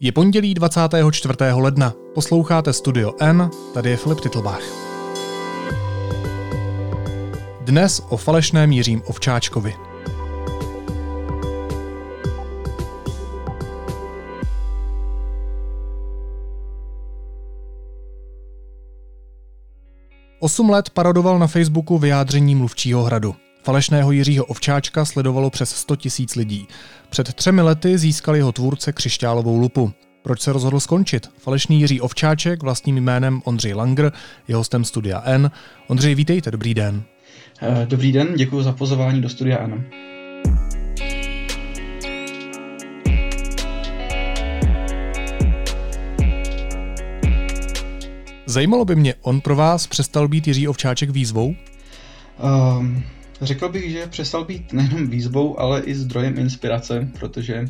Je pondělí 24. ledna. Posloucháte Studio N, tady je Filip Titlbach. Dnes o falešném Jiřím Ovčáčkovi. Osm let parodoval na Facebooku vyjádření mluvčího hradu. Falešného Jiřího Ovčáčka sledovalo přes 100 tisíc lidí. Před třemi lety získal jeho tvůrce křišťálovou lupu. Proč se rozhodl skončit? Falešný Jiří Ovčáček vlastním jménem Ondřej Langer je hostem Studia N. Ondřej, vítejte, dobrý den. Eh, dobrý den, děkuji za pozvání do Studia N. Zajímalo by mě, on pro vás přestal být Jiří Ovčáček výzvou? Um, Řekl bych, že přestal být nejenom výzvou, ale i zdrojem inspirace, protože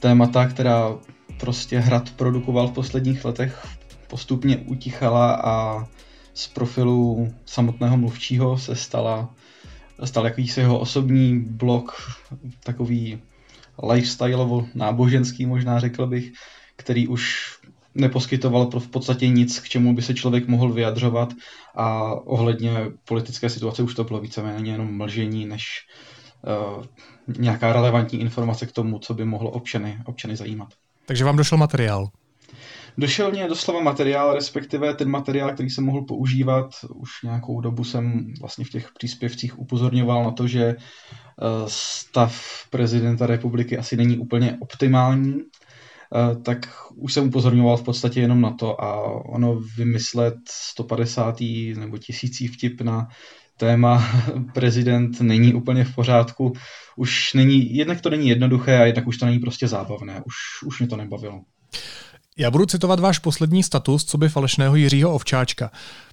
témata, která prostě Hrad produkoval v posledních letech, postupně utichala a z profilu samotného mluvčího se stala, stal jakýsi jeho osobní blog, takový lifestyleovo náboženský možná řekl bych, který už neposkytoval v podstatě nic, k čemu by se člověk mohl vyjadřovat a ohledně politické situace už to bylo víceméně jenom mlžení, než uh, nějaká relevantní informace k tomu, co by mohlo občany, občany zajímat. Takže vám došel materiál? Došel mě doslova materiál, respektive ten materiál, který jsem mohl používat. Už nějakou dobu jsem vlastně v těch příspěvcích upozorňoval na to, že eh, stav prezidenta republiky asi není úplně optimální Eh, tak už jsem upozorňoval v podstatě jenom na to a ono vymyslet 150. nebo tisící vtip na téma prezident není úplně v pořádku. Už není, jednak to není jednoduché a jednak už to není prostě zábavné. Už, už mě to nebavilo. Já budu citovat váš poslední status, co by falešného Jiřího Ovčáčka.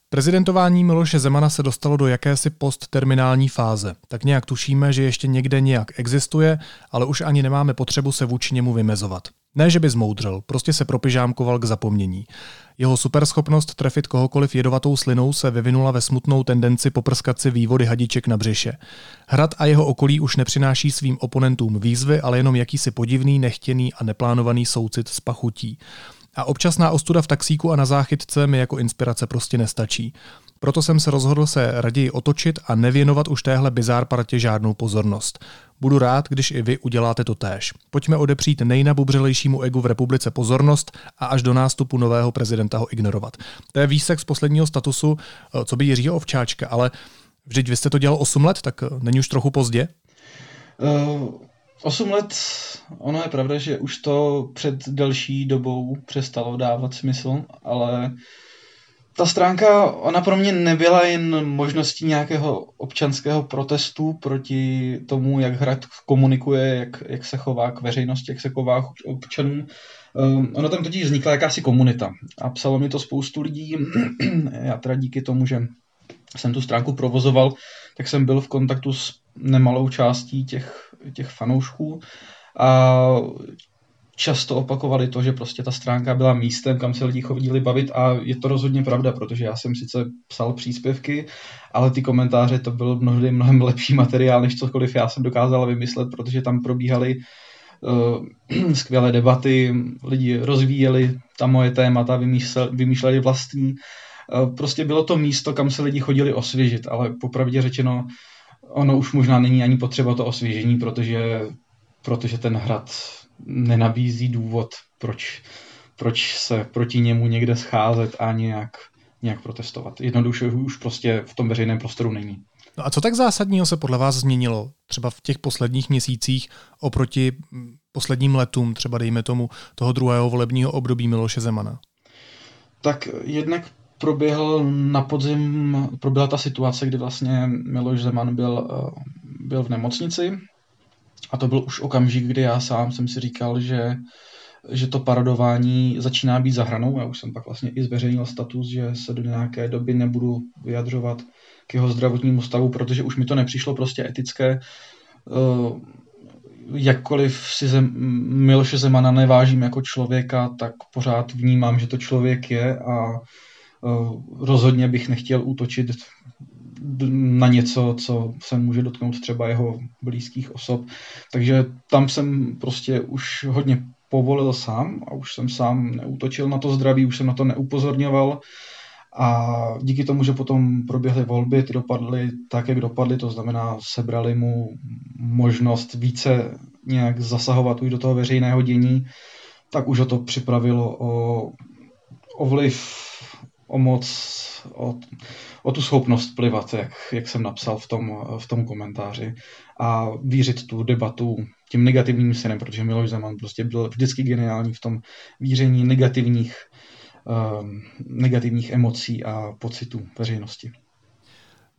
Prezidentování Miloše Zemana se dostalo do jakési postterminální fáze. Tak nějak tušíme, že ještě někde nějak existuje, ale už ani nemáme potřebu se vůči němu vymezovat. Ne, že by zmoudřel, prostě se propyžámkoval k zapomnění. Jeho superschopnost trefit kohokoliv jedovatou slinou se vyvinula ve smutnou tendenci poprskat si vývody hadiček na břiše. Hrad a jeho okolí už nepřináší svým oponentům výzvy, ale jenom jakýsi podivný, nechtěný a neplánovaný soucit s pachutí. A občasná ostuda v taxíku a na záchytce mi jako inspirace prostě nestačí. Proto jsem se rozhodl se raději otočit a nevěnovat už téhle bizár partě žádnou pozornost. Budu rád, když i vy uděláte to též. Pojďme odepřít nejnabubřelejšímu egu v republice pozornost a až do nástupu nového prezidenta ho ignorovat. To je výsek z posledního statusu, eh, co by Jiřího Ovčáčka, ale vždyť vy jste to dělal 8 let, tak eh, není už trochu pozdě? Uh, 8 let, ono je pravda, že už to před delší dobou přestalo dávat smysl, ale ta stránka, ona pro mě nebyla jen možností nějakého občanského protestu proti tomu, jak Hrad komunikuje, jak, jak se chová k veřejnosti, jak se chová k občanům. Um, tam totiž vznikla jakási komunita a psalo mi to spoustu lidí. Já teda díky tomu, že jsem tu stránku provozoval, tak jsem byl v kontaktu s nemalou částí těch, těch fanoušků a často opakovali to, že prostě ta stránka byla místem, kam se lidi chodili bavit a je to rozhodně pravda, protože já jsem sice psal příspěvky, ale ty komentáře to byl mnohdy mnohem lepší materiál, než cokoliv já jsem dokázal vymyslet, protože tam probíhaly uh, skvělé debaty, lidi rozvíjeli ta moje témata, vymýšleli, vymýšleli vlastní. Uh, prostě bylo to místo, kam se lidi chodili osvěžit, ale popravdě řečeno, ono už možná není ani potřeba to osvěžení, protože, protože ten hrad nenabízí důvod, proč, proč se proti němu někde scházet a nějak, nějak protestovat. Jednoduše už prostě v tom veřejném prostoru není. No a co tak zásadního se podle vás změnilo třeba v těch posledních měsících oproti posledním letům, třeba dejme tomu toho druhého volebního období Miloše Zemana? Tak jednak proběhl na podzim, proběhla ta situace, kdy vlastně Miloš Zeman byl, eh, byl v nemocnici a to byl už okamžik, kdy já sám jsem si říkal, že, že to parodování začíná být za hranou. Já už jsem pak vlastně i zveřejnil status, že se do nějaké doby nebudu vyjadřovat k jeho zdravotnímu stavu, protože už mi to nepřišlo prostě etické. Uh, jakkoliv si zem, Miloše Zemana nevážím jako člověka, tak pořád vnímám, že to člověk je a uh, rozhodně bych nechtěl útočit na něco, co se může dotknout třeba jeho blízkých osob. Takže tam jsem prostě už hodně povolil sám a už jsem sám neútočil na to zdraví, už jsem na to neupozorňoval. A díky tomu, že potom proběhly volby, ty dopadly tak, jak dopadly, to znamená, sebrali mu možnost více nějak zasahovat už do toho veřejného dění, tak už o to připravilo o, o vliv, o moc, o, o tu schopnost plivat, jak, jak jsem napsal v tom, v tom komentáři a vířit tu debatu tím negativním synem, protože Miloš Zeman prostě byl vždycky geniální v tom víření negativních, uh, negativních emocí a pocitů veřejnosti.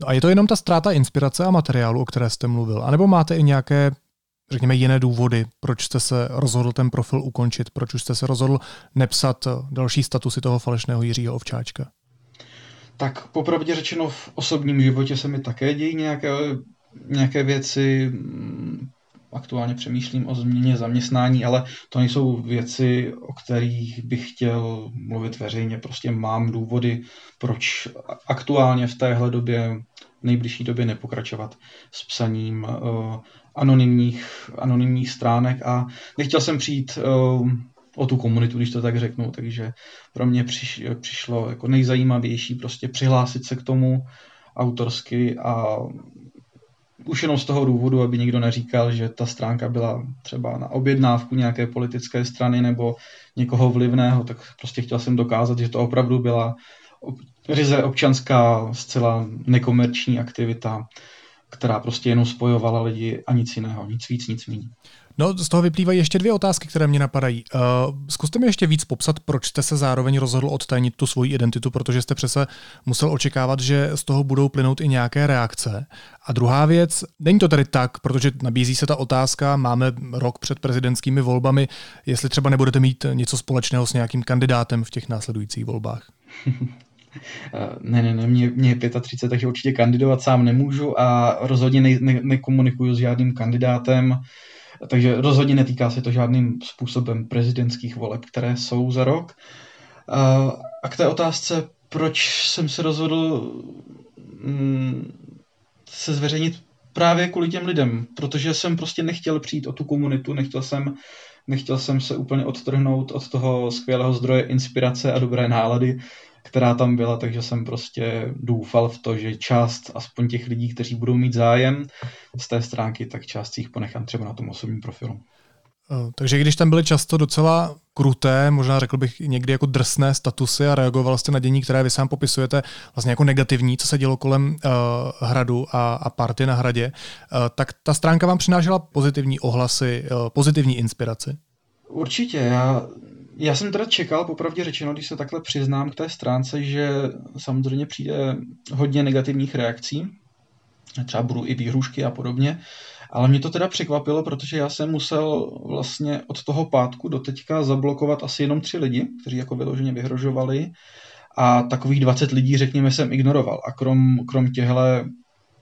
No a je to jenom ta ztráta inspirace a materiálu, o které jste mluvil? A nebo máte i nějaké, řekněme, jiné důvody, proč jste se rozhodl ten profil ukončit, proč už jste se rozhodl nepsat další statusy toho falešného Jiřího Ovčáčka? Tak popravdě řečeno v osobním životě se mi také dějí nějaké, nějaké věci, aktuálně přemýšlím o změně zaměstnání, ale to nejsou věci, o kterých bych chtěl mluvit veřejně. Prostě mám důvody, proč aktuálně v téhle době, v nejbližší době nepokračovat s psaním uh, anonymních, anonymních stránek a nechtěl jsem přijít uh, o tu komunitu, když to tak řeknu, takže pro mě přiš, přišlo jako nejzajímavější prostě přihlásit se k tomu autorsky a už jenom z toho důvodu, aby nikdo neříkal, že ta stránka byla třeba na objednávku nějaké politické strany nebo někoho vlivného, tak prostě chtěl jsem dokázat, že to opravdu byla ryze občanská, zcela nekomerční aktivita, která prostě jenom spojovala lidi a nic jiného, nic víc, nic méně. No, z toho vyplývají ještě dvě otázky, které mě napadají. Uh, zkuste mi ještě víc popsat, proč jste se zároveň rozhodl odtajnit tu svoji identitu, protože jste přece musel očekávat, že z toho budou plynout i nějaké reakce. A druhá věc, není to tady tak, protože nabízí se ta otázka, máme rok před prezidentskými volbami, jestli třeba nebudete mít něco společného s nějakým kandidátem v těch následujících volbách. Eh, ne, ne, ne, mě, mě je 35, takže určitě kandidovat sám nemůžu a rozhodně ne, ne, nekomunikuju s žádným kandidátem. Takže rozhodně netýká se to žádným způsobem prezidentských voleb, které jsou za rok. A k té otázce, proč jsem se rozhodl mm, se zveřejnit právě kvůli těm lidem, protože jsem prostě nechtěl přijít o tu komunitu, nechtěl jsem, nechtěl jsem se úplně odtrhnout od toho skvělého zdroje inspirace a dobré nálady, která tam byla, takže jsem prostě doufal v to, že část aspoň těch lidí, kteří budou mít zájem z té stránky, tak část jich ponechám třeba na tom osobním profilu. Eh, takže když tam byly často docela kruté, možná řekl bych někdy jako drsné statusy a reagoval jste na dění, které vy sám popisujete vlastně jako negativní, co se dělo kolem uh, hradu a, a party na hradě, uh, tak ta stránka vám přinášela pozitivní ohlasy, uh, pozitivní inspiraci? Určitě, já já jsem teda čekal, popravdě řečeno, když se takhle přiznám k té stránce, že samozřejmě přijde hodně negativních reakcí, třeba budou i výhrušky a podobně, ale mě to teda překvapilo, protože já jsem musel vlastně od toho pátku do teďka zablokovat asi jenom tři lidi, kteří jako vyloženě vyhrožovali. A takových 20 lidí, řekněme, jsem ignoroval. A krom, krom těchto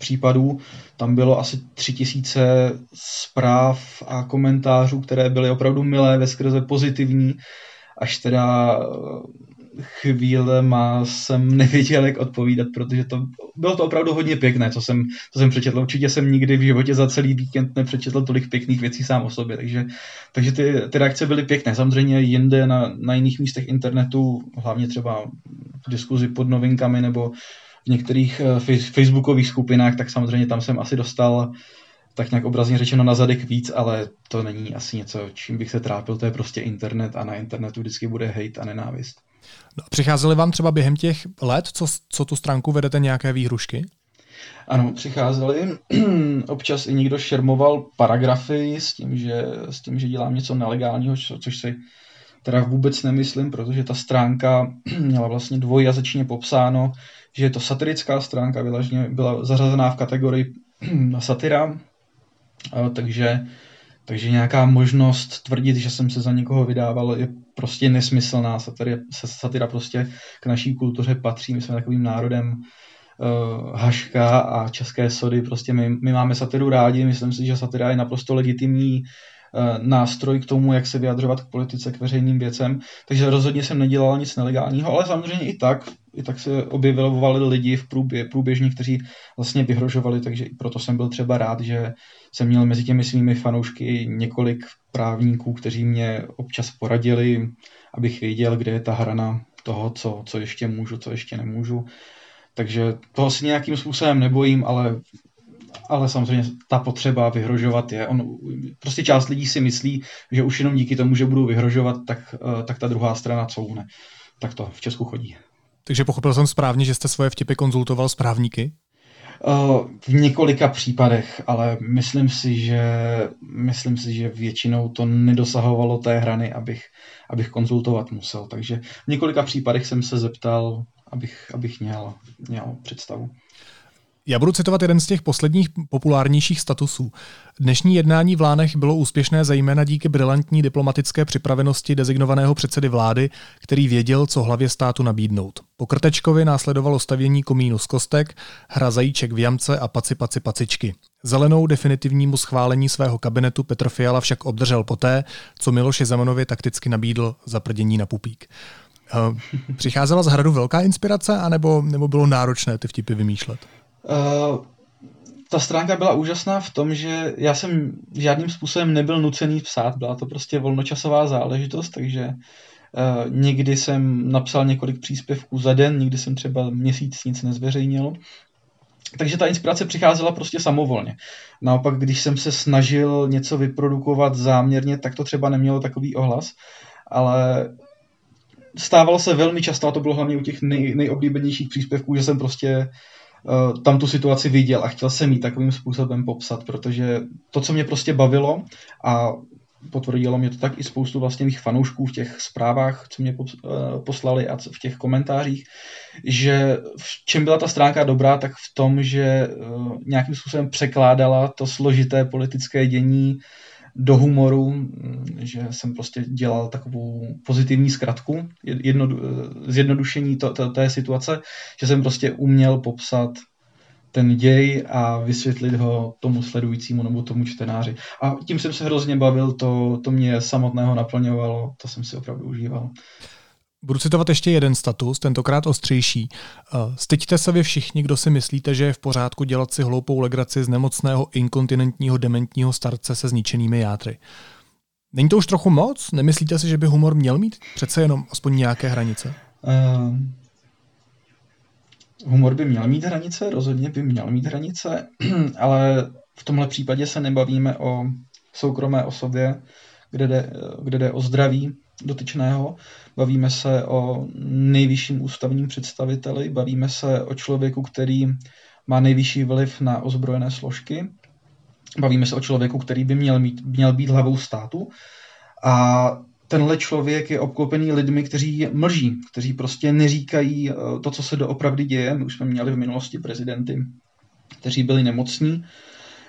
případů tam bylo asi tři tisíce zpráv a komentářů, které byly opravdu milé, ve skrze pozitivní, až teda chvíle má jsem nevěděl, jak odpovídat, protože to bylo to opravdu hodně pěkné, co jsem, co jsem přečetl. Určitě jsem nikdy v životě za celý víkend nepřečetl tolik pěkných věcí sám o sobě, takže, takže ty, ty reakce byly pěkné. Samozřejmě jinde na, na jiných místech internetu, hlavně třeba v diskuzi pod novinkami nebo v některých eh, facebookových skupinách, tak samozřejmě tam jsem asi dostal tak nějak obrazně řečeno na zadek víc, ale to není asi něco, čím bych se trápil, to je prostě internet a na internetu vždycky bude hate a nenávist. No, přicházely vám třeba během těch let, co, co tu stránku vedete, nějaké výhrušky? Ano, přicházely. Občas i někdo šermoval paragrafy s tím, že, s tím, že dělám něco nelegálního, co, což si teda vůbec nemyslím, protože ta stránka měla vlastně dvojjazyčně popsáno, že je to satirická stránka, vylažně byla zařazená v kategorii satira, takže, takže nějaká možnost tvrdit, že jsem se za někoho vydával, je prostě nesmyslná. Satira, satira prostě k naší kultuře patří. My jsme takovým národem uh, haška a české sody. Prostě my, my máme satiru rádi. Myslím si, že satira je naprosto legitimní nástroj k tomu, jak se vyjadřovat k politice, k veřejným věcem. Takže rozhodně jsem nedělal nic nelegálního, ale samozřejmě i tak, i tak se objevovali lidi v průbě, průběžní, kteří vlastně vyhrožovali, takže i proto jsem byl třeba rád, že jsem měl mezi těmi svými fanoušky několik právníků, kteří mě občas poradili, abych věděl, kde je ta hrana toho, co, co ještě můžu, co ještě nemůžu. Takže toho si nějakým způsobem nebojím, ale, ale samozřejmě ta potřeba vyhrožovat je. On, prostě část lidí si myslí, že už jenom díky tomu, že budou vyhrožovat, tak, eh, tak ta druhá strana couvne. Tak to v Česku chodí. Takže pochopil jsem správně, že jste svoje vtipy konzultoval s právníky? Eh, v několika případech, ale myslím si, že, myslím si, že většinou to nedosahovalo té hrany, abych, abych konzultovat musel. Takže v několika případech jsem se zeptal, abych, abych měl, měl představu. Já budu citovat jeden z těch posledních populárnějších statusů. Dnešní jednání v Lánech bylo úspěšné zejména díky brilantní diplomatické připravenosti dezignovaného předsedy vlády, který věděl, co hlavě státu nabídnout. Po Krtečkovi následovalo stavění komínu z kostek, hra zajíček v jamce a paci paci pacičky. Zelenou definitivnímu schválení svého kabinetu Petr Fiala však obdržel poté, co Miloši Zemanovi takticky nabídl zaprdění na pupík. Eh, přicházela z hradu velká inspirace, anebo nebo bylo náročné ty vtipy vymýšlet? Uh, ta stránka byla úžasná v tom, že já jsem žádným způsobem nebyl nucený psát, byla to prostě volnočasová záležitost, takže uh, někdy jsem napsal několik příspěvků za den, někdy jsem třeba měsíc nic nezveřejnil. Takže ta inspirace přicházela prostě samovolně. Naopak, když jsem se snažil něco vyprodukovat záměrně, tak to třeba nemělo takový ohlas, ale stávalo se velmi často, a to bylo hlavně u těch nej, nejoblíbenějších příspěvků, že jsem prostě tam tu situaci viděl a chtěl jsem ji takovým způsobem popsat, protože to, co mě prostě bavilo a potvrdilo mě to tak i spoustu vlastně mých fanoušků v těch zprávách, co mě eh, poslali a v těch komentářích, že v čem byla ta stránka dobrá, tak v tom, že eh, nějakým způsobem překládala to složité politické dění do humoru, že jsem prostě dělal takovou pozitivní zkratku, jedno, zjednodušení to, to, té situace, že jsem prostě uměl popsat ten děj a vysvětlit ho tomu sledujícímu nebo tomu čtenáři. A tím jsem se hrozně bavil, to, to mě samotného naplňovalo, to jsem si opravdu užíval. Budu citovat ještě jeden status, tentokrát ostřejší. Eh, styďte se vy všichni, kdo si myslíte, že je v pořádku dělat si hloupou legraci z nemocného inkontinentního dementního starce se zničenými játry. Není to už trochu moc? Nemyslíte si, že by humor měl mít přece jenom aspoň nějaké hranice? Uh, humor by měl mít hranice, rozhodně by měl mít hranice, ale v tomhle případě se nebavíme o soukromé osobě, kde jde, kde jde o zdraví dotyčného, bavíme se o nejvyšším ústavním představiteli, bavíme se o člověku, který má nejvyšší vliv na ozbrojené složky, bavíme se o člověku, který by měl, mít, měl být hlavou státu. A tenhle člověk je obklopený lidmi, kteří mlží, kteří prostě neříkají eh, to, co se doopravdy děje. My už jsme měli v minulosti prezidenty, kteří byli nemocní,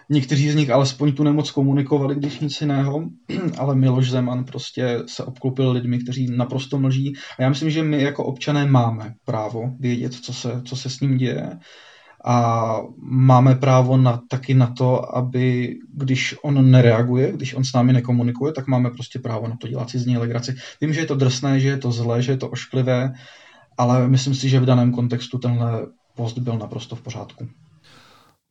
Někteří z nich alespoň tu nemoc komunikovali, když nic jiného, ale Miloš Zeman prostě se obklopil lidmi, kteří naprosto mlží. A já myslím, že my jako občané máme právo vědět, co se, co se s ním děje. A máme právo na, taky na to, aby když on nereaguje, když on s námi nekomunikuje, tak máme prostě právo na to dělat si z něj legraci. Vím, že je to drsné, že je to zlé, že je to ošklivé, ale myslím si, že v daném kontextu tenhle post byl naprosto v pořádku.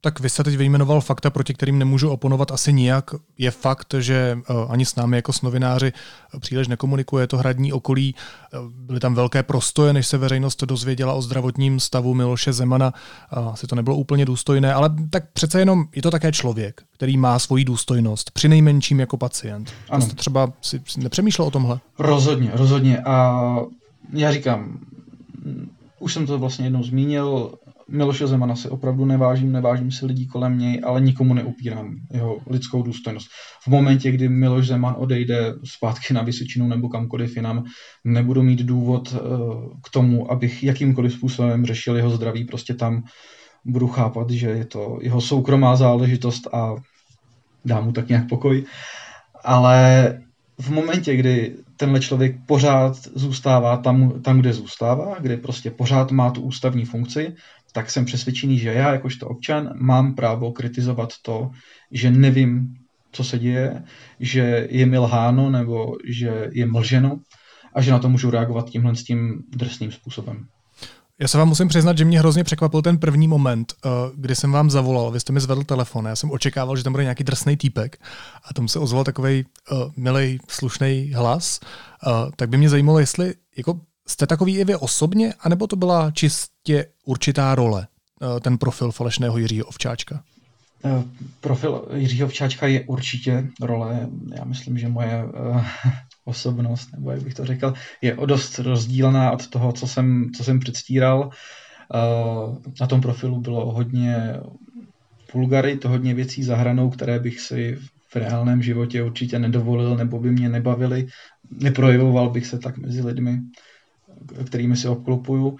Tak vy jste teď vyjmenoval fakta, proti kterým nemůžu oponovat asi nijak. Je fakt, že eh, ani s námi jako s novináři eh, příliš nekomunikuje to hradní okolí. Eh, byly tam velké prostoje, než se veřejnost dozvěděla o zdravotním stavu Miloše Zemana. Asi to nebylo úplně důstojné, ale tak přece jenom je to také člověk, který má svoji důstojnost, při nejmenším jako pacient. Ano. Jste třeba si nepřemýšlel o tomhle? Rozhodně, rozhodně. A já říkám, už jsem to vlastně jednou zmínil, Miloše Zemana si opravdu nevážím, nevážím si lidí kolem něj, ale nikomu neupírám jeho lidskou důstojnost. V momentě, kdy Miloš Zeman odejde zpátky na Vysočinu nebo kamkoliv jinam, nebudu mít důvod eh, k tomu, abych jakýmkoliv způsobem řešil jeho zdraví, prostě tam budu chápat, že je to jeho soukromá záležitost a dám mu tak nějak pokoj. Ale v momentě, kdy tenhle člověk pořád zůstává tam, tam, kde zůstává, kde prostě pořád má tu ústavní funkci, tak jsem přesvědčený, že já jakožto občan mám právo kritizovat to, že nevím, co se děje, že je mi lháno nebo že je mlženo a že na to můžu reagovat tímhle s tím drsným způsobem. Já se vám musím přiznat, že mě hrozně překvapil ten první moment, eh, kdy jsem vám zavolal, vy jste mi zvedl telefon, já jsem očekával, že tam bude nějaký drsný týpek a tomu se ozval takový uh, eh, milý, slušný hlas. Uh, tak by mě zajímalo, jestli jako jste takový i vy osobně, anebo to byla čistě určitá role, uh, ten profil falešného Jiřího Ovčáčka? Profil Jiřího Ovčáčka je určitě role. Já myslím, že moje osobnost, nebo jak bych to řekl, je o dost rozdílná od toho, co jsem, co jsem předstíral. Eh, na tom profilu bylo hodně vulgarit, hodně věcí za hranou, které bych si v reálném životě určitě nedovolil nebo by mě nebavili. Neprojevoval bych se tak mezi lidmi, kterými si obklopuju.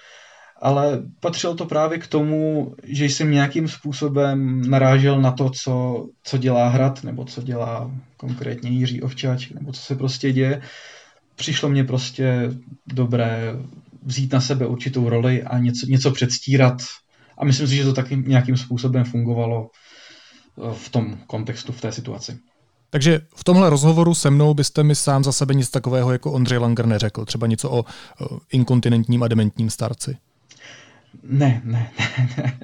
Ale patřilo to právě k tomu, že jsem nějakým způsobem narážel na to, co, co dělá Hrad, nebo co dělá konkrétně Jiří Ovčáč, nebo co se prostě děje. Přišlo mě prostě dobré vzít na sebe určitou roli a něco, něco předstírat. A myslím si, že to taky nějakým způsobem fungovalo v tom kontextu, v té situaci. Takže v tomhle rozhovoru se mnou byste mi sám za sebe nic takového jako Ondřej Langer neřekl. Třeba něco o inkontinentním a dementním starci. Ne, ne, ne, ne.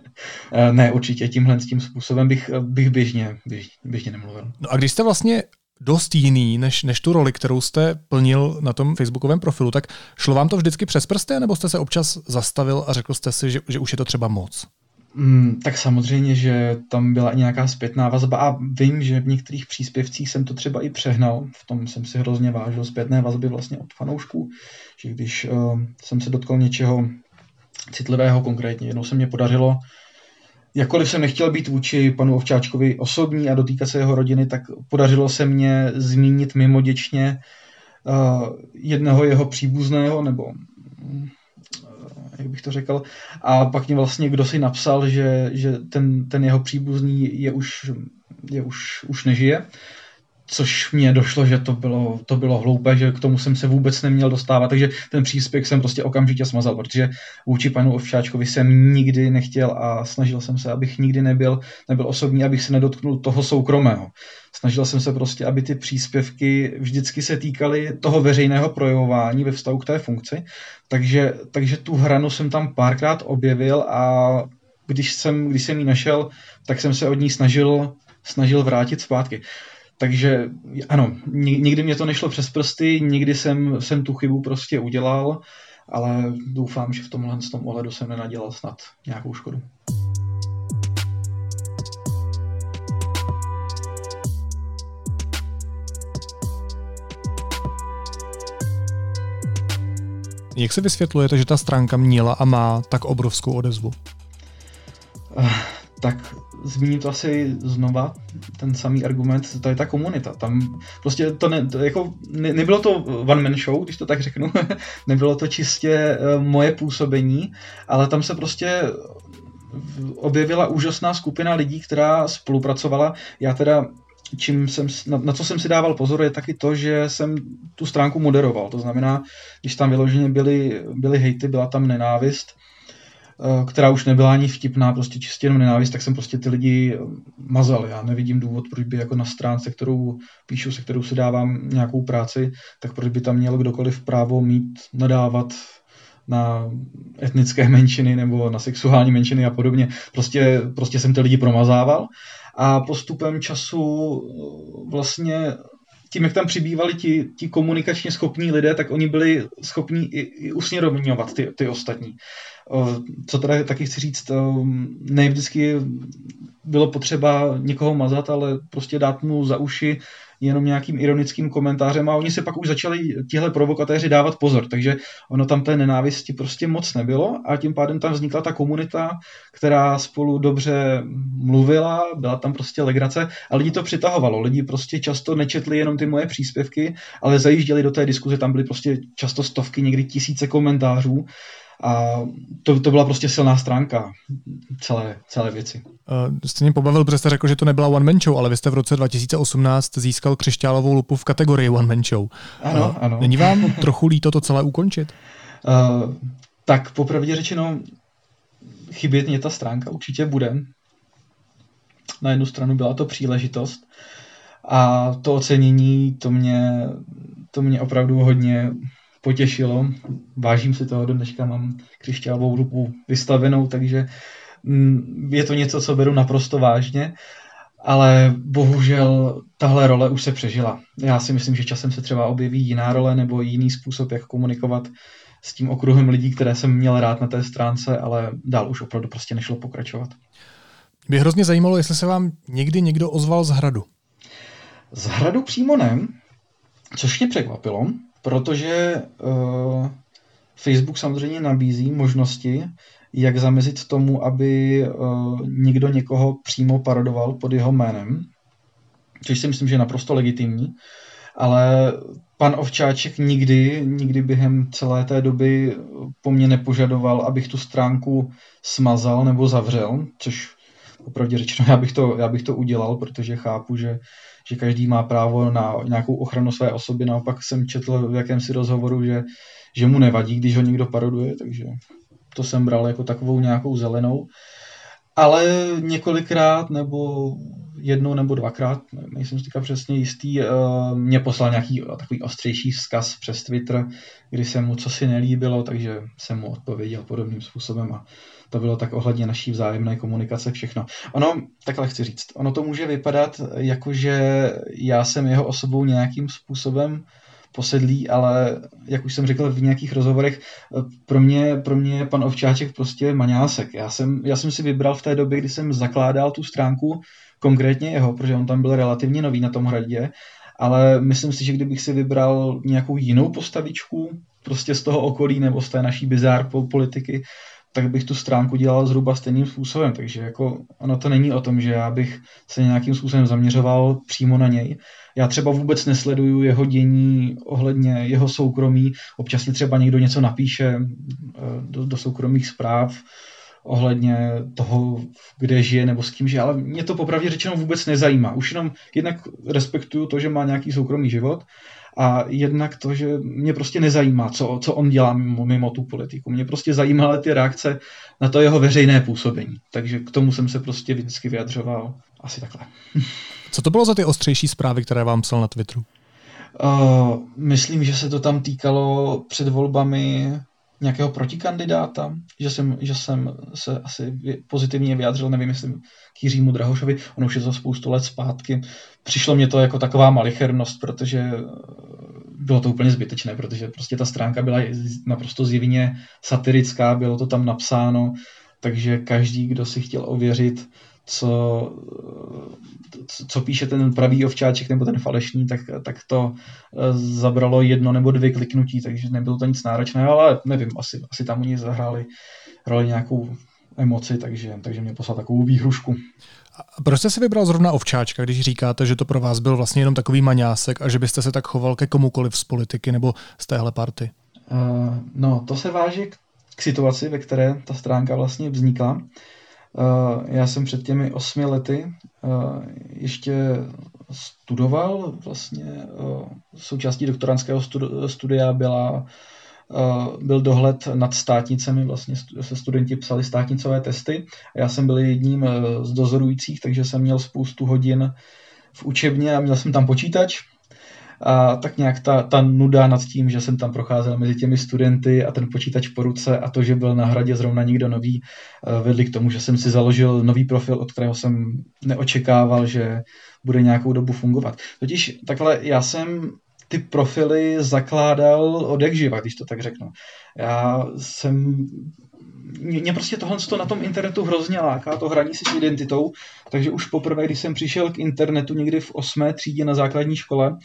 Eh, ne, určitě tímhle s tím způsobem bych, bych běžně, běž, běžně nemluvil. No a když jste vlastně dost jiný než, než tu roli, kterou jste plnil na tom facebookovém profilu, tak šlo vám to vždycky přes prsty, nebo jste se občas zastavil a řekl jste si, že, že už je to třeba moc? Mm, tak samozřejmě, že tam byla i nějaká zpětná vazba a vím, že v některých příspěvcích jsem to třeba i přehnal. V tom jsem si hrozně vážil zpětné vazby vlastně od fanoušků, že když uh, jsem se dotkl něčeho citlivého konkrétně, jednou se mě podařilo jakkoliv jsem nechtěl být vůči panu Ovčáčkovi osobní a dotýkat se jeho rodiny, tak podařilo se mě zmínit mimoděčně uh, jednoho jeho příbuzného, nebo uh, jak bych to řekl, a pak mě vlastně kdo si napsal, že, že ten, ten jeho příbuzný je už, je už, už nežije což mě došlo, že to bylo, to bylo hloupé, že k tomu jsem se vůbec neměl dostávat, takže ten příspěch jsem prostě okamžitě smazal, protože vůči panu Ovčáčkovi jsem nikdy nechtěl a snažil jsem se, abych nikdy nebyl, nebyl osobní, abych se nedotknul toho soukromého. Snažil jsem se prostě, aby ty příspěvky vždycky se týkaly toho veřejného projevování ve vztahu k té funkci, takže, takže tu hranu jsem tam párkrát objevil a když jsem, když jsem ji našel, tak jsem se od ní snažil, snažil vrátit zpátky. Takže ano, nikdy mě to nešlo přes prsty, nikdy jsem, jsem tu chybu prostě udělal, ale doufám, že v tomhle tom ohledu jsem nenadělal snad nějakou škodu. Jak se vysvětlujete, že ta stránka měla a má tak obrovskou odezvu? Uh, tak zmíním to asi znova, ten samý argument, to je ta komunita. Tam prostě to, ne, to jako, ne, nebylo to one man show, když to tak řeknu, nebylo to čistě uh, moje působení, ale tam se prostě objevila úžasná skupina lidí, která spolupracovala. Já teda čím jsem, na, na co jsem si dával pozor, je taky to, že jsem tu stránku moderoval. To znamená, když tam vyloženě byly, byly hejty, byla tam nenávist, Eh, která už nebyla ani vtipná, prostě čistě jenom nenávist, tak jsem prostě ty lidi mazal. Já nevidím důvod, proč by jako na stránce, kterou píšu, se kterou si dávám nějakou práci, tak proč by tam měl kdokoliv právo mít, nadávat na etnické menšiny nebo na sexuální menšiny a podobně. Prostě, prostě jsem ty lidi promazával a postupem času vlastně tím, jak tam přibývali ti, ti komunikačně schopní lidé, tak oni byli schopní i, i usměrovňovat ty, ty ostatní. Co teda taky chci říct, ne vždycky bylo potřeba někoho mazat, ale prostě dát mu za uši jenom nějakým ironickým komentářem a oni se pak už začali tihle provokatéři dávat pozor, takže ono tam té nenávisti prostě moc nebylo a tím pádem tam vznikla ta komunita, která spolu dobře mluvila, byla tam prostě legrace a lidi to přitahovalo, lidi prostě často nečetli jenom ty moje příspěvky, ale zajížděli do té diskuze, tam byly prostě často stovky, někdy tisíce komentářů a to, to byla prostě silná stránka celé, celé věci. Uh, jste mě pobavil, protože jste řekl, že to nebyla one man show, ale vy jste v roce 2018 získal křišťálovou lupu v kategorii one man show. Ano, uh, ano. Není vám trochu líto to celé ukončit? Uh, tak popravdě řečeno, chybět mě ta stránka určitě bude. Na jednu stranu byla to příležitost, A to ocenění, to mě, to mě opravdu hodně potěšilo. Vážím si toho, do dneška mám křišťálovou ruku vystavenou, takže mm, je to něco, co beru naprosto vážně, ale bohužel tahle role už se přežila. Já si myslím, že časem se třeba objeví jiná role nebo jiný způsob, jak komunikovat s tím okruhem lidí, které jsem měl rád na té stránce, ale dál už opravdu prostě nešlo pokračovat. Mě hrozně zajímalo, jestli se vám někdy někdo ozval z hradu. Z hradu přímo ne, což mě překvapilo, protože uh, Facebook samozřejmě nabízí možnosti, jak zamezit tomu, aby uh, někdo někoho přímo parodoval pod jeho jménem, což si myslím, že je naprosto legitimní, ale pan Ovčáček nikdy, nikdy během celé té doby po mně nepožadoval, abych tu stránku smazal nebo zavřel, což opravdu řečeno, já bych to, já bych to udělal, protože chápu, že, že každý má právo na nějakou ochranu své osoby. Naopak jsem četl v jakémsi rozhovoru, že, že mu nevadí, když ho někdo paroduje, takže to jsem bral jako takovou nějakou zelenou. Ale několikrát nebo jednou nebo dvakrát, nejsem si teďka přesně jistý, eh, mě poslal nějaký takový ostřejší vzkaz přes Twitter, kdy se mu co si nelíbilo, takže jsem mu odpověděl podobným způsobem a to bylo tak ohledně naší vzájemné komunikace všechno. Ono, takhle chci říct, ono to může vypadat jako, že já jsem jeho osobou nějakým způsobem posedlý, ale jak už jsem řekl v nějakých rozhovorech, pro mě, pro mě je pan Ovčáček prostě maňásek. Já jsem, já jsem si vybral v té době, kdy jsem zakládal tu stránku, konkrétně jeho, protože on tam byl relativně nový na tom hradě, ale myslím si, že kdybych si vybral nějakou jinou postavičku, prostě z toho okolí nebo z té naší bizár politiky, tak bych tu stránku dělal zhruba stejným způsobem. Takže jako ono to není o tom, že já bych se nějakým způsobem zaměřoval přímo na něj. Já třeba vůbec nesleduju jeho dění ohledně jeho soukromí. Občas si třeba někdo něco napíše eh, do, do soukromých zpráv ohledně toho, kde žije nebo s kým žije, ale mě to popravdě řečeno vůbec nezajímá. Už jenom jednak respektuju to, že má nějaký soukromý život a jednak to, že mě prostě nezajímá, co, co on dělá mimo, mimo tu politiku. Mě prostě zajímaly ty reakce na to jeho veřejné působení. Takže k tomu jsem se prostě vždycky vyjadřoval asi takhle. Co to bylo za ty ostřejší zprávy, které vám psal na Twitteru? Uh, myslím, že se to tam týkalo před volbami nějakého protikandidáta, že jsem, že jsem se asi pozitivně vyjádřil, nevím, jestli k Jiřímu Drahošovi, ono už je to spoustu let zpátky. Přišlo mě to jako taková malichernost, protože eh, bylo to úplně zbytečné, protože prostě ta stránka byla naprosto zjevně satirická, bylo to tam napsáno, takže každý, kdo si chtěl ověřit, co, co píše ten pravý ovčáček nebo ten falešný, tak, tak to eh, zabralo jedno nebo dvě kliknutí, takže nebylo to nic náročného, ale nevím, asi, asi tam oni zahráli roli nějakou emoci, takže, takže mě poslal takovou výhrušku. A proč jste si vybral zrovna ovčáčka, když říkáte, že to pro vás byl vlastně jenom takový maňásek a že byste se tak choval ke komukoliv z politiky nebo z téhle party? Uh, no, to se váží k, k situaci, ve které ta stránka vlastně vznikla. Uh, já jsem před těmi osmi lety uh, ještě studoval, vlastně uh, součástí doktorantského studia byla byl dohled nad státnicemi, vlastně se studenti psali státnicové testy. Já jsem byl jedním z dozorujících, takže jsem měl spoustu hodin v učebně a měl jsem tam počítač, a tak nějak ta, ta nuda nad tím, že jsem tam procházel mezi těmi studenty a ten počítač po ruce a to, že byl na hradě zrovna nikdo nový, eh, vedli k tomu, že jsem si založil nový profil, od kterého jsem neočekával, že bude nějakou dobu fungovat. Totiž takhle já jsem ty profily zakládal od jak živa, když to tak řeknu. Já jsem mě prostě tohle na tom internetu hrozně láká, to hraní si s identitou, takže už poprvé, když jsem přišel k internetu někdy v osmé třídě na základní škole,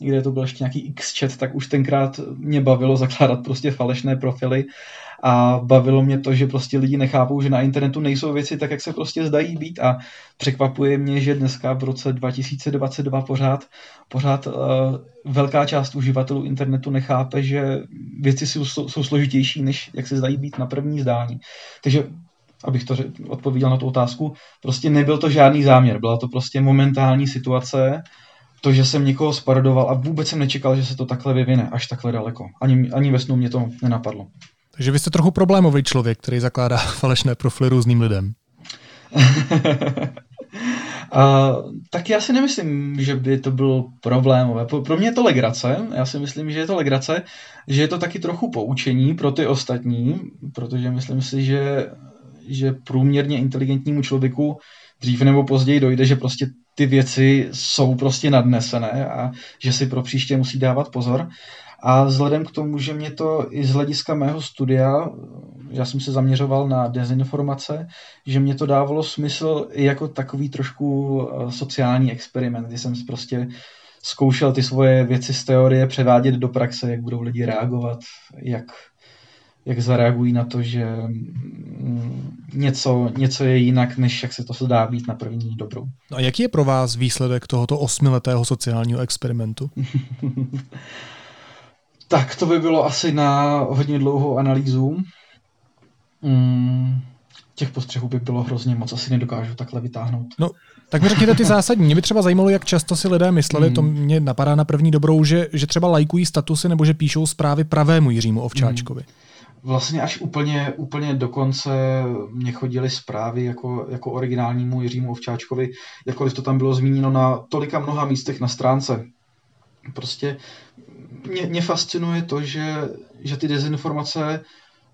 kde to byl ještě nějaký X-chat, tak už tenkrát mě bavilo zakládat prostě falešné profily. A bavilo mě to, že prostě lidi nechápou, že na internetu nejsou věci tak, jak se prostě zdají být. A překvapuje mě, že dneska v roce 2022 pořád, pořád uh, velká část uživatelů internetu nechápe, že věci jsou, jsou složitější, než jak se zdají být na první zdání. Takže abych to odpověděl na tu otázku, prostě nebyl to žádný záměr, byla to prostě momentální situace, to, že jsem někoho sparodoval a vůbec jsem nečekal, že se to takhle vyvine až takhle daleko. Ani, ani ve snu mě to nenapadlo. Takže vy jste trochu problémový člověk, který zakládá falešné profily různým lidem. A, tak já si nemyslím, že by to bylo problémové. Pro mě je to legrace. Já si myslím, že je to legrace, že je to taky trochu poučení pro ty ostatní, protože myslím si, že, že průměrně inteligentnímu člověku dřív nebo později dojde, že prostě ty věci jsou prostě nadnesené a že si pro příště musí dávat pozor. A vzhledem k tomu, že mě to i z hlediska mého studia, já jsem se zaměřoval na dezinformace, že mě to dávalo smysl i jako takový trošku eh, sociální experiment, kdy jsem prostě zkoušel ty svoje věci z teorie převádět do praxe, jak budou lidi reagovat, jak, jak zareagují na to, že mm, něco, něco je jinak, než jak se to dá být na první dobrou. No a jaký je pro vás výsledek tohoto osmiletého sociálního experimentu? Tak to by bylo asi na hodně dlouhou analýzu. Mm, těch postřehů by bylo hrozně moc, asi nedokážu takhle vytáhnout. No, tak mi řekněte ty zásadní. Mě by třeba zajímalo, jak často si lidé mysleli, mm. to mě napadá na první dobrou, že, že třeba lajkují statusy nebo že píšou zprávy pravému Jiřímu Ovčáčkovi. Mm. Vlastně až úplně, úplně dokonce mě chodily zprávy jako, jako originálnímu Jiřímu Ovčáčkovi, jakkoliv to tam bylo zmíněno na tolika mnoha místech na stránce. Prostě mě, mě fascinuje to, že, že ty dezinformace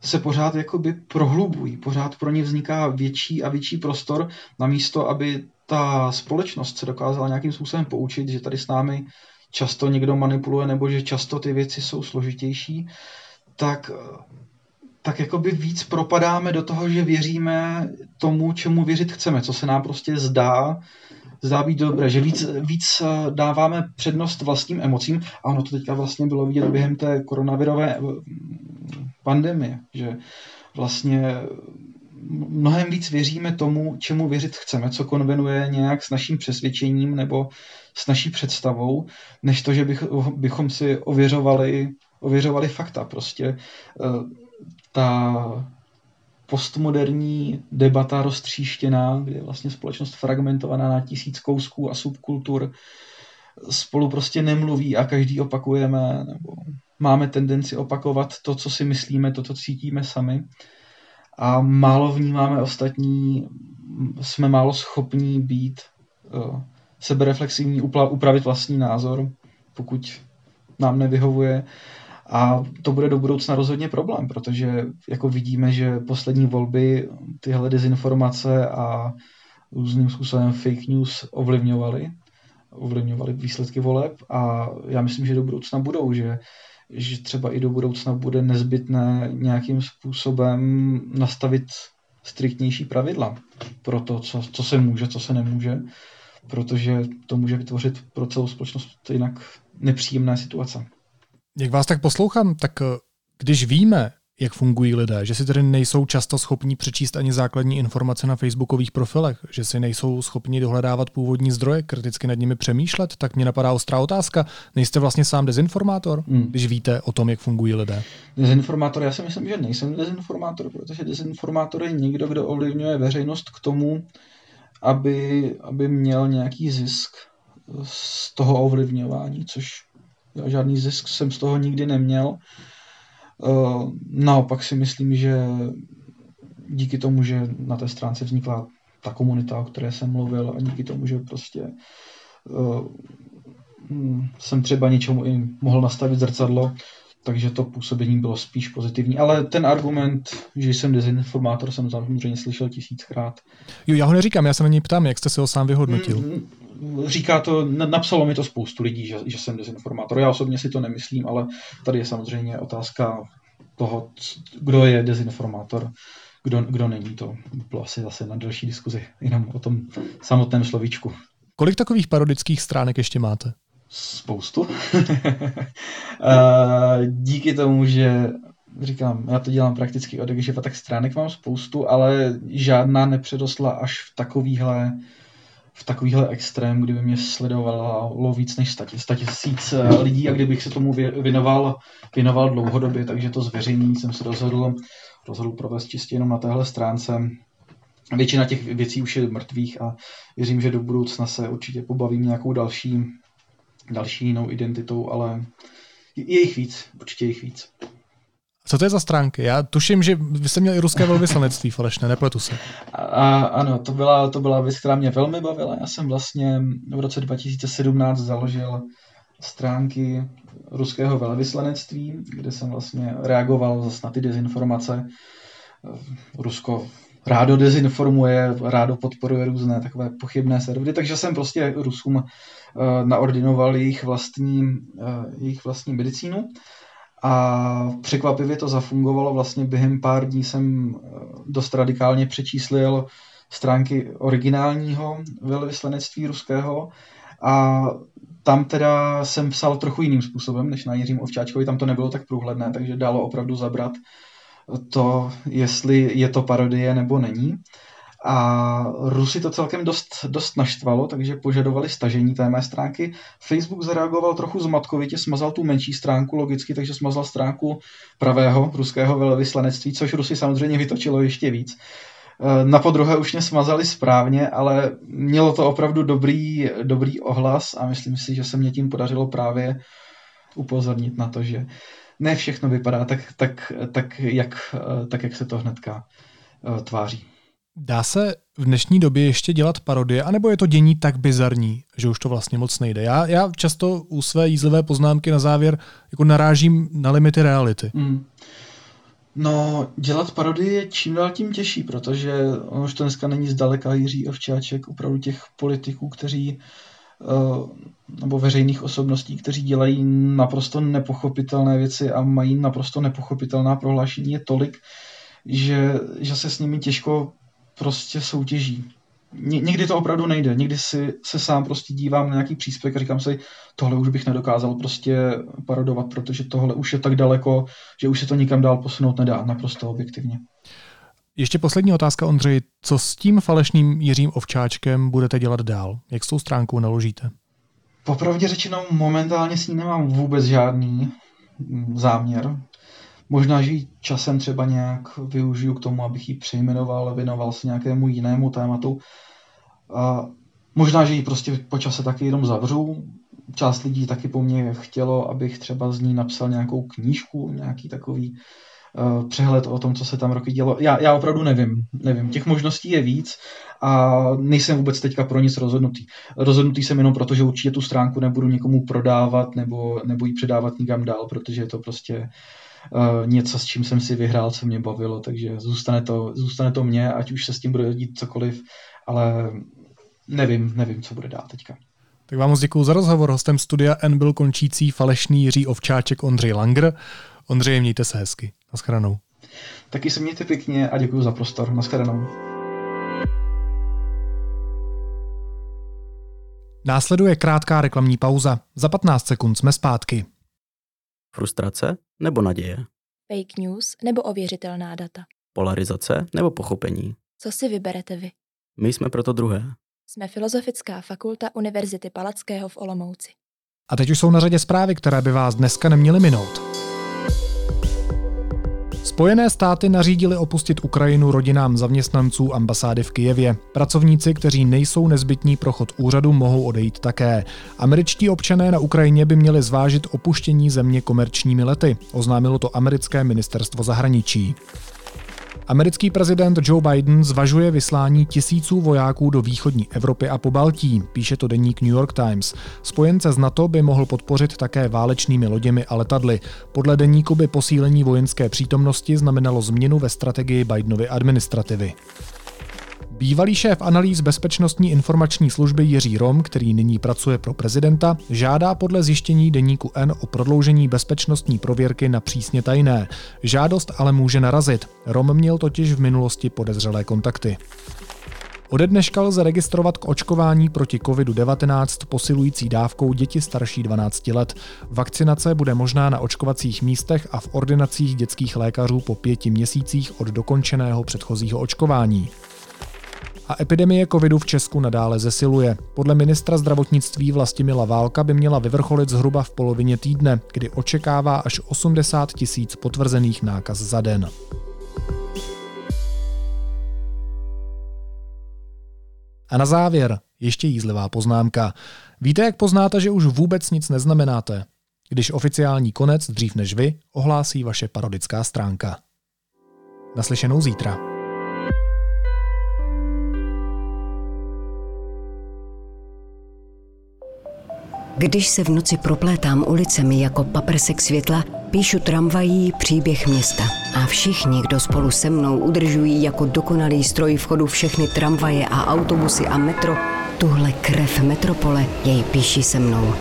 se pořád jakoby prohlubují, pořád pro ně vzniká větší a větší prostor, namísto, aby ta společnost se dokázala nějakým způsobem poučit, že tady s námi často někdo manipuluje nebo že často ty věci jsou složitější, tak, tak jakoby víc propadáme do toho, že věříme tomu, čemu věřit chceme, co se nám prostě zdá, zdá být dobré, že víc, víc eh, dáváme přednost vlastním emocím a ono to teďka vlastně bylo vidět během té koronavirové eh, pandemie, že vlastně mnohem víc věříme tomu, čemu věřit chceme, co konvenuje nějak s naším přesvědčením nebo s naší představou, než to, že bych, bychom si ověřovali, ověřovali fakta. Prostě eh, ta postmoderní debata roztříštěná, kde je vlastně společnost fragmentovaná na tisíc kousků a subkultur, spolu prostě nemluví a každý opakujeme, nebo máme tendenci opakovat to, co si myslíme, to, co cítíme sami. A málo vnímáme ostatní, jsme málo schopní být uh, sebereflexivní, upravit vlastní názor, pokud nám nevyhovuje a to bude do budoucna rozhodně problém, protože jako vidíme, že poslední volby tyhle dezinformace a různým způsobem fake news ovlivňovaly, ovlivňovaly výsledky voleb a já myslím, že do budoucna budou, že, že třeba i do budoucna bude nezbytné nějakým způsobem nastavit striktnější pravidla pro to, co, co se může, co se nemůže, protože to může vytvořit pro celou společnost jinak nepříjemné situace. Jak vás tak poslouchám, tak eh, když víme, jak fungují lidé, že si tedy nejsou často schopni přečíst ani základní informace na facebookových profilech, že si nejsou schopni dohledávat původní zdroje, kriticky nad nimi přemýšlet, tak mě napadá ostrá otázka. Nejste vlastně sám dezinformátor, hmm. když víte o tom, jak fungují lidé? Dezinformátor, já si myslím, že nejsem dezinformátor, protože dezinformátor je někdo, kdo ovlivňuje veřejnost k tomu, aby, aby měl nějaký zisk z toho ovlivňování, což já žádný zisk jsem z toho nikdy neměl. Uh, naopak si myslím, že díky tomu, že na té stránce vznikla ta komunita, o které jsem mluvil a díky tomu, že prostě uh, jsem třeba něčemu i mohl nastavit zrcadlo, takže to působení bylo spíš pozitivní. Ale ten argument, že jsem dezinformátor, jsem samozřejmě slyšel tisíckrát. Jo, já ho neříkám, já se na něj ptám, jak jste si ho sám vyhodnotil. Mm, říká to, napsalo mi to spoustu lidí, že, že jsem dezinformátor. Já osobně si to nemyslím, ale tady je samozřejmě otázka toho, kdo je dezinformátor, kdo, kdo není. To bylo asi zase na další diskuzi, jenom o tom samotném slovíčku. Kolik takových parodických stránek ještě máte? Spoustu. Díky tomu, že říkám, já to dělám prakticky od života, tak stránek mám spoustu, ale žádná nepředosla až v takovýhle v takovýhle extrém, kdyby mě sledovalo víc než 100 tisíc eh, lidí a kdybych se tomu věnoval, věnoval dlouhodobě, takže to zveřejnění jsem se rozhodl, rozhodl provést čistě jenom na téhle stránce. Většina těch věcí už je mrtvých a věřím, že do budoucna se určitě pobavím nějakou další, další jinou identitou, ale je jich víc, určitě jich víc. Co to je za stránky? Já tuším, že vy jste měl i ruské velvyslanectví falešné, nepletu se. A ano, to byla, to byla věc, která mě velmi bavila. Já jsem vlastně v roce 2017 založil stránky ruského velvyslanectví, kde jsem vlastně reagoval zase na ty dezinformace. Rusko rádo dezinformuje, rádo podporuje různé takové pochybné servery, takže jsem prostě Rusům uh, naordinoval jejich vlastní, uh, jejich vlastní medicínu a překvapivě to zafungovalo. Vlastně během pár dní jsem eh, dost radikálně přečíslil stránky originálního velvyslanectví ruského a tam teda jsem psal trochu jiným způsobem, než na Jiřím Ovčáčkovi, tam to nebylo tak průhledné, takže dalo opravdu zabrat to, jestli je to parodie nebo není. A Rusy to celkem dost, dost naštvalo, takže požadovali stažení té mé stránky. Facebook zareagoval trochu zmatkovitě, smazal tu menší stránku logicky, takže smazal stránku pravého ruského velvyslanectví, což Rusy samozřejmě vytočilo ještě víc. E, na podruhé už mě smazali správně, ale mělo to opravdu dobrý, dobrý ohlas a myslím si, že se mě tím podařilo právě upozornit na to, že ne všechno vypadá tak, tak, tak, jak, tak jak se to hnedka e, tváří. Dá se v dnešní době ještě dělat parodie, anebo je to dění tak bizarní, že už to vlastně moc nejde? Já, já často u své jízlivé poznámky na závěr jako narážím na limity reality. Mm. No, dělat parodie je čím dál tím těžší, protože ono už to dneska není zdaleka Jiří Ovčáček, opravdu těch politiků, kteří uh, nebo veřejných osobností, kteří dělají naprosto nepochopitelné věci a mají naprosto nepochopitelná prohlášení je tolik, že, že se s nimi těžko prostě soutěží. Ně, někdy to opravdu nejde, někdy si se sám prostě dívám na nějaký příspěvek a říkám si, tohle už bych nedokázal prostě parodovat, protože tohle už je tak daleko, že už se to nikam dál posunout nedá, naprosto objektivně. Ještě poslední otázka, Ondřej. Co s tím falešným Jiřím Ovčáčkem budete dělat dál? Jak s tou stránkou naložíte? Popravdě řečeno, momentálně s ní nemám vůbec žádný záměr. Možná, že ji časem třeba nějak využiju k tomu, abych ji přejmenoval, věnoval se nějakému jinému tématu. A možná, že ji prostě po čase taky jenom zavřu. Část lidí taky po mně chtělo, abych třeba z ní napsal nějakou knížku, nějaký takový uh, přehled o tom, co se tam roky dělo. Já, já opravdu nevím, nevím. Těch možností je víc a nejsem vůbec teďka pro nic rozhodnutý. Rozhodnutý jsem jenom proto, že určitě tu stránku nebudu nikomu prodávat nebo, nebo ji předávat nikam dál, protože je to prostě uh, něco, s čím jsem si vyhrál, co mě bavilo, takže zůstane to, zůstane to mě, ať už se s tím bude dít cokoliv, ale nevím, nevím, co bude dál teďka. Tak vám moc děkuji za rozhovor. Hostem studia N byl končící falešný Jiří Ovčáček Ondřej Langer. Ondřej, mějte se hezky. Naschledanou. Taky se mějte pěkně a děkuji za prostor. Naschledanou. Následuje krátká reklamní pauza. Za 15 sekund jsme zpátky. Frustrace nebo naděje? Fake news nebo ověřitelná data? Polarizace nebo pochopení? Co si vyberete vy? My jsme proto druhé. Jsme Filozofická fakulta Univerzity Palackého v Olomouci. A teď už jsou na řadě zprávy, které by vás dneska neměly minout. Spojené státy nařídili opustit Ukrajinu rodinám zaměstnanců ambasády v Kijevě. Pracovníci, kteří nejsou nezbytní pro chod úřadu, mohou odejít také. Američtí občané na Ukrajině by měli zvážit opuštění země komerčními lety, oznámilo to americké ministerstvo zahraničí. Americký prezident Joe Biden zvažuje vyslání tisíců vojáků do východní Evropy a po Baltí, píše to deník New York Times. Spojence z NATO by mohl podpořit také válečnými loděmi a letadly. Podle deníku by posílení vojenské přítomnosti znamenalo změnu ve strategii Bidenovy administrativy. Bývalý šéf analýz Bezpečnostní informační služby Jiří Rom, který nyní pracuje pro prezidenta, žádá podle zjištění deníku N o prodloužení bezpečnostní prověrky na přísně tajné. Žádost ale může narazit. Rom měl totiž v minulosti podezřelé kontakty. Ode dneška lze registrovat k očkování proti COVID-19 posilující dávkou děti starší 12 let. Vakcinace bude možná na očkovacích místech a v ordinacích dětských lékařů po pěti měsících od dokončeného předchozího očkování a epidemie covidu v Česku nadále zesiluje. Podle ministra zdravotnictví Vlastimila Válka by měla vyvrcholit zhruba v polovině týdne, kdy očekává až 80 tisíc potvrzených nákaz za den. A na závěr ještě jízlivá poznámka. Víte, jak poznáte, že už vůbec nic neznamenáte? Když oficiální konec, dřív než vy, ohlásí vaše parodická stránka. Naslyšenou zítra. Když se v noci proplétám ulicemi jako paprsek světla, píšu tramvají příběh města. A všichni, kdo spolu se mnou udržují jako dokonalý stroj v chodu všechny tramvaje a autobusy a metro, tuhle krev metropole jej píší se mnou.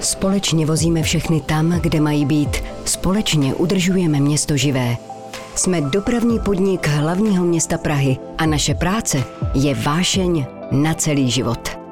Společně vozíme všechny tam, kde mají být. Společně udržujeme město živé. Jsme dopravní podnik hlavního města Prahy a naše práce je vášeň na celý život.